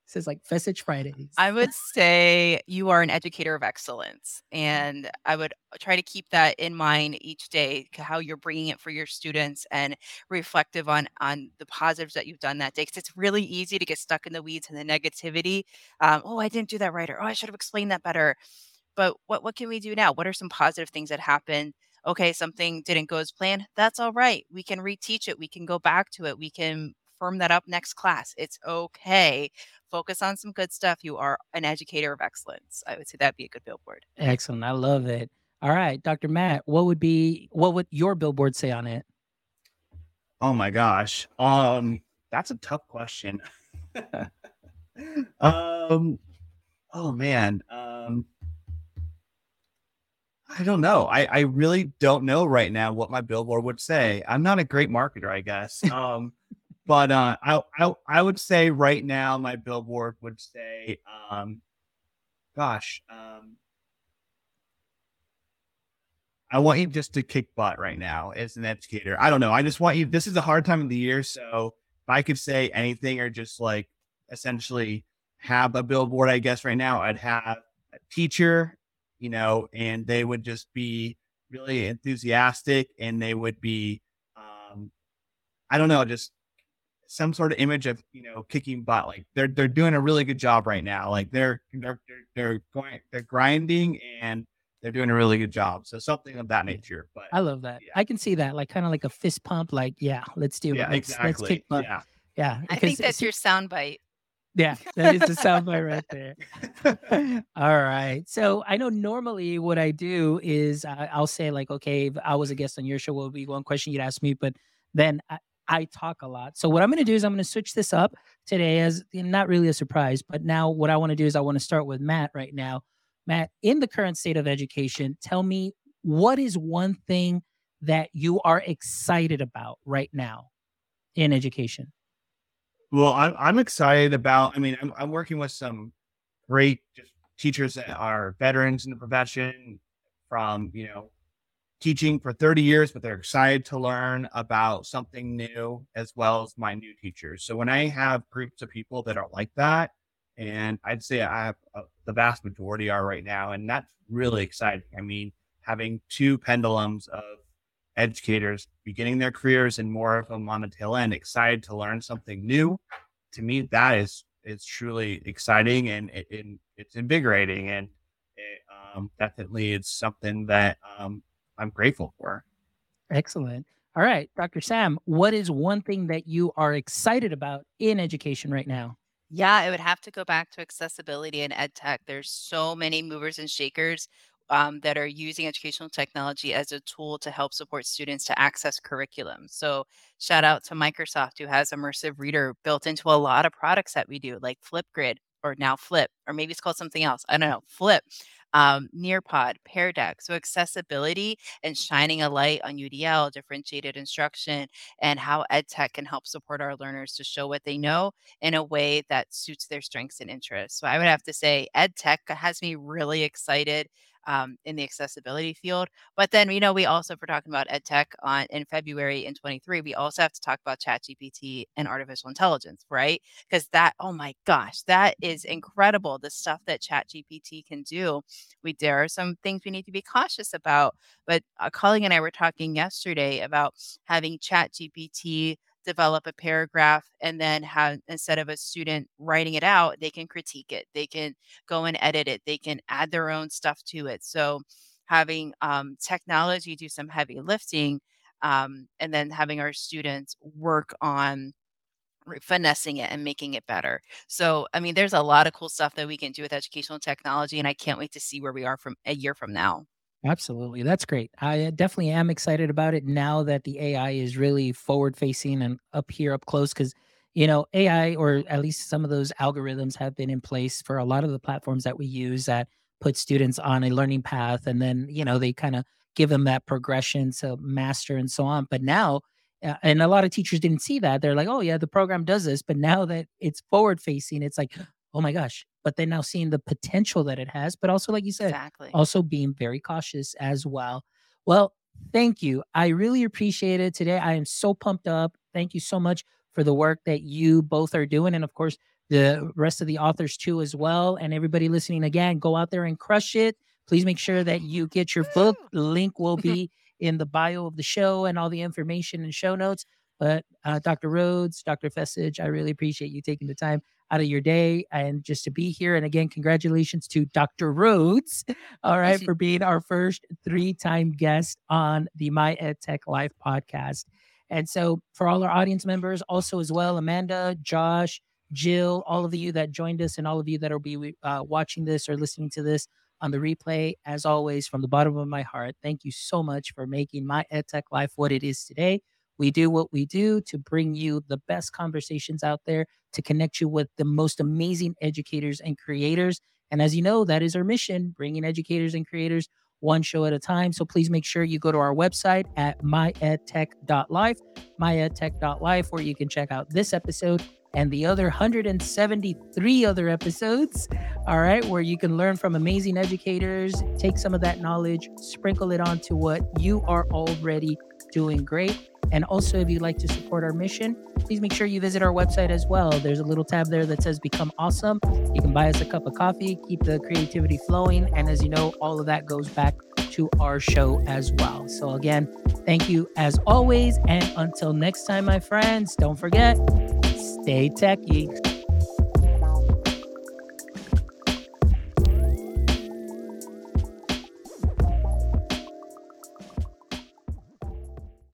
Says like Fecich Fridays. I would say you are an educator of excellence. And I would try to keep that in mind each day, how you're bringing it for your students and reflective on on the positives that you've done that day. Because it's really easy to get stuck in the weeds and the negativity. Um, oh, I didn't do that right, or oh, I should have explained that better. But what what can we do now? What are some positive things that happened? Okay, something didn't go as planned. That's all right. We can reteach it. We can go back to it. We can firm that up next class. It's okay. Focus on some good stuff. You are an educator of excellence. I would say that'd be a good billboard. Excellent. I love it. All right, Dr. Matt, what would be what would your billboard say on it? Oh my gosh. Um, that's a tough question. [laughs] um, oh man. Um, I don't know. I, I really don't know right now what my billboard would say. I'm not a great marketer, I guess. [laughs] Um, but uh, I, I I would say right now my billboard would say, um, gosh, um, I want you just to kick butt right now as an educator. I don't know. I just want you. This is a hard time of the year, so if I could say anything or just like essentially have a billboard, I guess right now I'd have a teacher, you know, and they would just be really enthusiastic and they would be, um, I don't know, just some sort of image of you know kicking butt. Like they're they're doing a really good job right now. Like they're they're they're, they're going they're grinding and they're doing a really good job. So something of that nature. But I love that. Yeah. I can see that, like kind of like a fist pump. Like, yeah, let's do it. yeah, Let's, exactly. let's kick butt. Yeah. Yeah, I think that's it's- your soundbite. Yeah, that is the [laughs] soundbite right there. [laughs] All right. So I know normally what I do is I, I'll say like, okay, if I was a guest on your show, what would be one question you'd ask me? But then I, I talk a lot. So what I'm going to do is I'm going to switch this up today as not really a surprise, but now what I want to do is I want to start with Matt right now. Matt, in the current state of education, tell me what is one thing that you are excited about right now in education? Well, I'm, I'm excited about, I mean, I'm, I'm working with some great teachers that are veterans in the profession from, you know, teaching for 30 years, but they're excited to learn about something new as well as my new teachers. So when I have groups of people that are like that, and I'd say I have uh, the vast majority are right now, and that's really exciting. I mean, having two pendulums of educators beginning their careers and more of them on the tail end, excited to learn something new. To me, that is is truly exciting and, it, it it's invigorating, and it, um, definitely it's something that um, I'm grateful for. Excellent. All right, Dr. Sam, what is one thing that you are excited about in education right now? Yeah, it would have to go back to accessibility and ed tech. There's so many movers and shakers um, that are using educational technology as a tool to help support students to access curriculum. So, shout out to Microsoft, who has immersive reader built into a lot of products that we do, like Flipgrid or now Flip, or maybe it's called something else. I don't know. Flip um, Nearpod, Pear Deck. So accessibility and shining a light on UDL, differentiated instruction, and how EdTech can help support our learners to show what they know in a way that suits their strengths and interests. So I would have to say EdTech has me really excited um, in the accessibility field. But then, you know, we also, if we're talking about ed tech on in February in 23, we also have to talk about chat GPT and artificial intelligence, right? Because that, oh my gosh, that is incredible. The stuff that chat GPT can do. We there are some things we need to be cautious about. But a colleague and I were talking yesterday about having chat GPT develop a paragraph and then have instead of a student writing it out they can critique it they can go and edit it they can add their own stuff to it so having um, technology do some heavy lifting um, and then having our students work on finessing it and making it better. So, I mean, there's a lot of cool stuff that we can do with educational technology, and I can't wait to see where we are from a year from now. Absolutely. That's great. I uh, definitely am excited about it now that the AI is really forward facing and up here, up close. Because, you know, AI, or at least some of those algorithms, have been in place for a lot of the platforms that we use that put students on a learning path. And then, you know, they kind of give them that progression to master and so on. But now, uh, and a lot of teachers didn't see that. They're like, oh, yeah, the program does this. But now that it's forward facing, it's like, [gasps] oh my gosh, but then now seeing the potential that it has, but also, like you said, exactly. also being very cautious as well. Well, thank you. I really appreciate it today. I am so pumped up. Thank you so much for the work that you both are doing. And of course, the rest of the authors too, as well. And everybody listening again, go out there and crush it. Please make sure that you get your book. Link will [laughs] be in the bio of the show and all the information and show notes. But uh, Dr. Rhodes, Dr. Fecich, I really appreciate you taking the time out of your day and just to be here. And again, congratulations to Dr. Rhodes, [laughs] all right, for being our first three time guest on the My Ed Tech Life podcast. And so, for all our audience members, also as well, Amanda, Josh, Jill, all of you that joined us, and all of you that will be uh, watching this or listening to this on the replay, as always, from the bottom of my heart, thank you so much for making my EdTech life what it is today. We do what we do to bring you the best conversations out there, to connect you with the most amazing educators and creators. And as you know, that is our mission bringing educators and creators one show at a time. So please make sure you go to our website at myedtech.life, myedtech.life, where you can check out this episode and the other 173 other episodes. All right, where you can learn from amazing educators, take some of that knowledge, sprinkle it onto what you are already doing great. And also, if you'd like to support our mission, please make sure you visit our website as well. There's a little tab there that says Become Awesome. You can buy us a cup of coffee, keep the creativity flowing. And as you know, all of that goes back to our show as well. So, again, thank you as always. And until next time, my friends, don't forget stay techy.